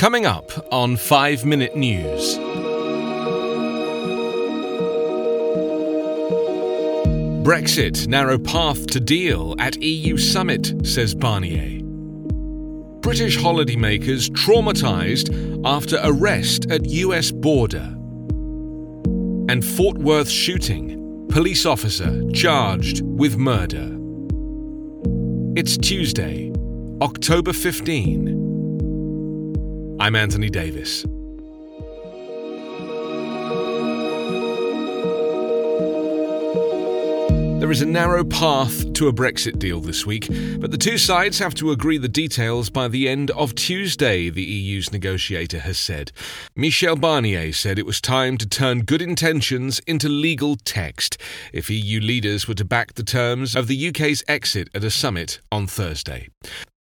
Coming up on 5 Minute News. Brexit, narrow path to deal at EU summit, says Barnier. British holidaymakers traumatised after arrest at US border. And Fort Worth shooting, police officer charged with murder. It's Tuesday, October 15. I'm Anthony Davis. There is a narrow path to a Brexit deal this week, but the two sides have to agree the details by the end of Tuesday, the EU's negotiator has said. Michel Barnier said it was time to turn good intentions into legal text if EU leaders were to back the terms of the UK's exit at a summit on Thursday.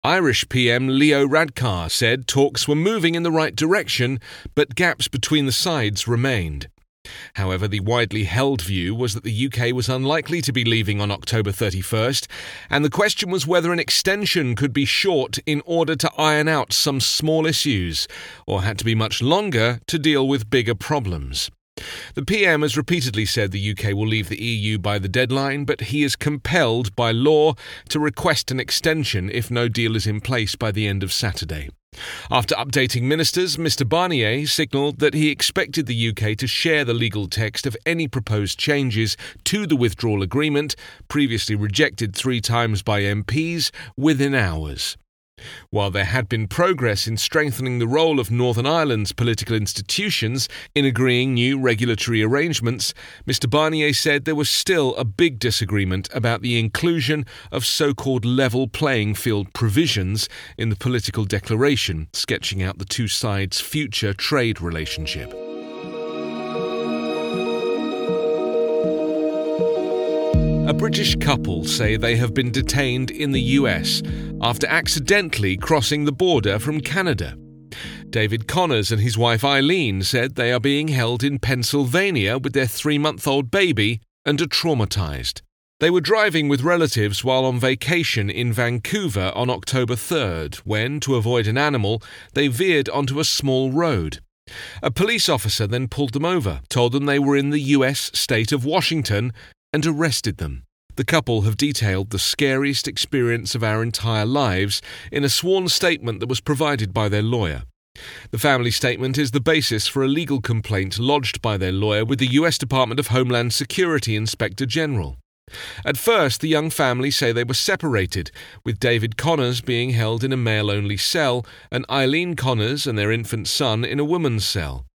Irish PM Leo Varadkar said talks were moving in the right direction, but gaps between the sides remained. However, the widely held view was that the UK was unlikely to be leaving on October 31st, and the question was whether an extension could be short in order to iron out some small issues, or had to be much longer to deal with bigger problems. The PM has repeatedly said the UK will leave the EU by the deadline, but he is compelled by law to request an extension if no deal is in place by the end of Saturday. After updating ministers, Mr Barnier signalled that he expected the UK to share the legal text of any proposed changes to the withdrawal agreement, previously rejected three times by MPs, within hours. While there had been progress in strengthening the role of Northern Ireland's political institutions in agreeing new regulatory arrangements, Mr Barnier said there was still a big disagreement about the inclusion of so called level playing field provisions in the political declaration, sketching out the two sides' future trade relationship. A British couple say they have been detained in the US after accidentally crossing the border from Canada. David Connors and his wife Eileen said they are being held in Pennsylvania with their three month old baby and are traumatized. They were driving with relatives while on vacation in Vancouver on October 3rd when, to avoid an animal, they veered onto a small road. A police officer then pulled them over, told them they were in the US state of Washington, and arrested them. The couple have detailed the scariest experience of our entire lives in a sworn statement that was provided by their lawyer. The family statement is the basis for a legal complaint lodged by their lawyer with the US Department of Homeland Security Inspector General. At first, the young family say they were separated, with David Connors being held in a male only cell and Eileen Connors and their infant son in a woman's cell.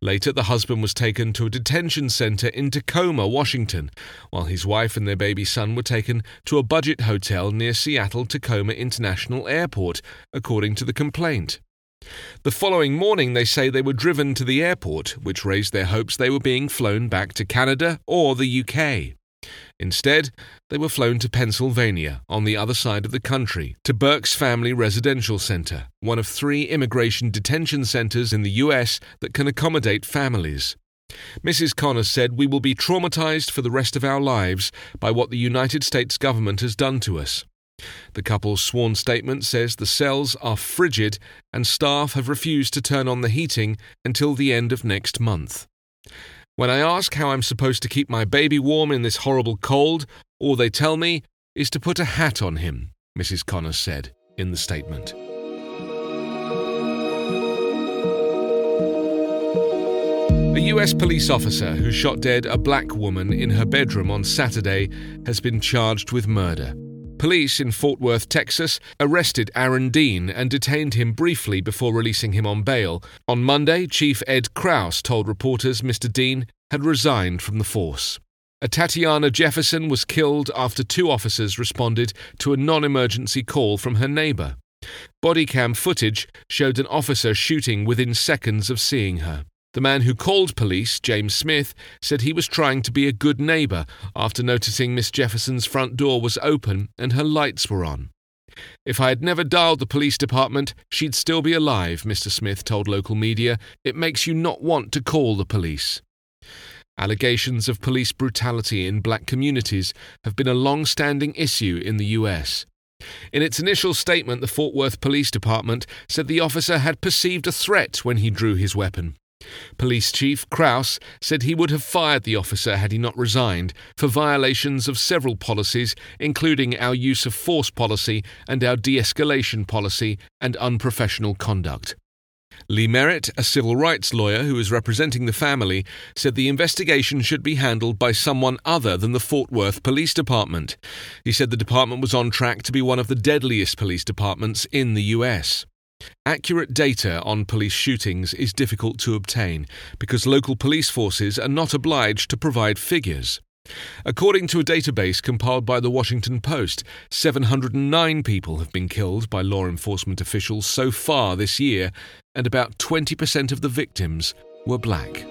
Later, the husband was taken to a detention center in Tacoma, Washington, while his wife and their baby son were taken to a budget hotel near Seattle Tacoma International Airport, according to the complaint. The following morning, they say they were driven to the airport, which raised their hopes they were being flown back to Canada or the UK. Instead, they were flown to Pennsylvania, on the other side of the country, to Berks Family Residential Center, one of three immigration detention centers in the U.S. that can accommodate families. Mrs. Connor said, We will be traumatized for the rest of our lives by what the United States government has done to us. The couple's sworn statement says the cells are frigid and staff have refused to turn on the heating until the end of next month. When I ask how I'm supposed to keep my baby warm in this horrible cold, all they tell me is to put a hat on him, Mrs. Connors said in the statement. A US police officer who shot dead a black woman in her bedroom on Saturday has been charged with murder. Police in Fort Worth, Texas, arrested Aaron Dean and detained him briefly before releasing him on bail. On Monday, Chief Ed Kraus told reporters Mr. Dean had resigned from the force. Atatiana Jefferson was killed after two officers responded to a non emergency call from her neighbor. Bodycam footage showed an officer shooting within seconds of seeing her. The man who called police, James Smith, said he was trying to be a good neighbour after noticing Miss Jefferson's front door was open and her lights were on. If I had never dialed the police department, she'd still be alive, Mr. Smith told local media. It makes you not want to call the police. Allegations of police brutality in black communities have been a long standing issue in the US. In its initial statement, the Fort Worth Police Department said the officer had perceived a threat when he drew his weapon. Police Chief Kraus said he would have fired the officer had he not resigned for violations of several policies, including our use of force policy and our de escalation policy and unprofessional conduct. Lee Merritt, a civil rights lawyer who is representing the family, said the investigation should be handled by someone other than the Fort Worth Police Department. He said the department was on track to be one of the deadliest police departments in the US. Accurate data on police shootings is difficult to obtain because local police forces are not obliged to provide figures. According to a database compiled by the Washington Post, 709 people have been killed by law enforcement officials so far this year, and about 20% of the victims were black.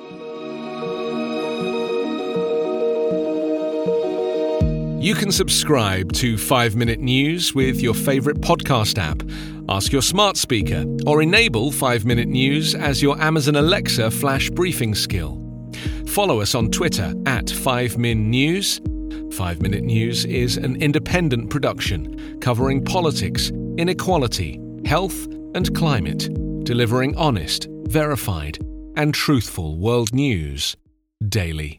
You can subscribe to 5 Minute News with your favourite podcast app. Ask your smart speaker or enable 5 Minute News as your Amazon Alexa flash briefing skill. Follow us on Twitter at 5MinNews. 5 Minute News is an independent production covering politics, inequality, health, and climate, delivering honest, verified, and truthful world news daily.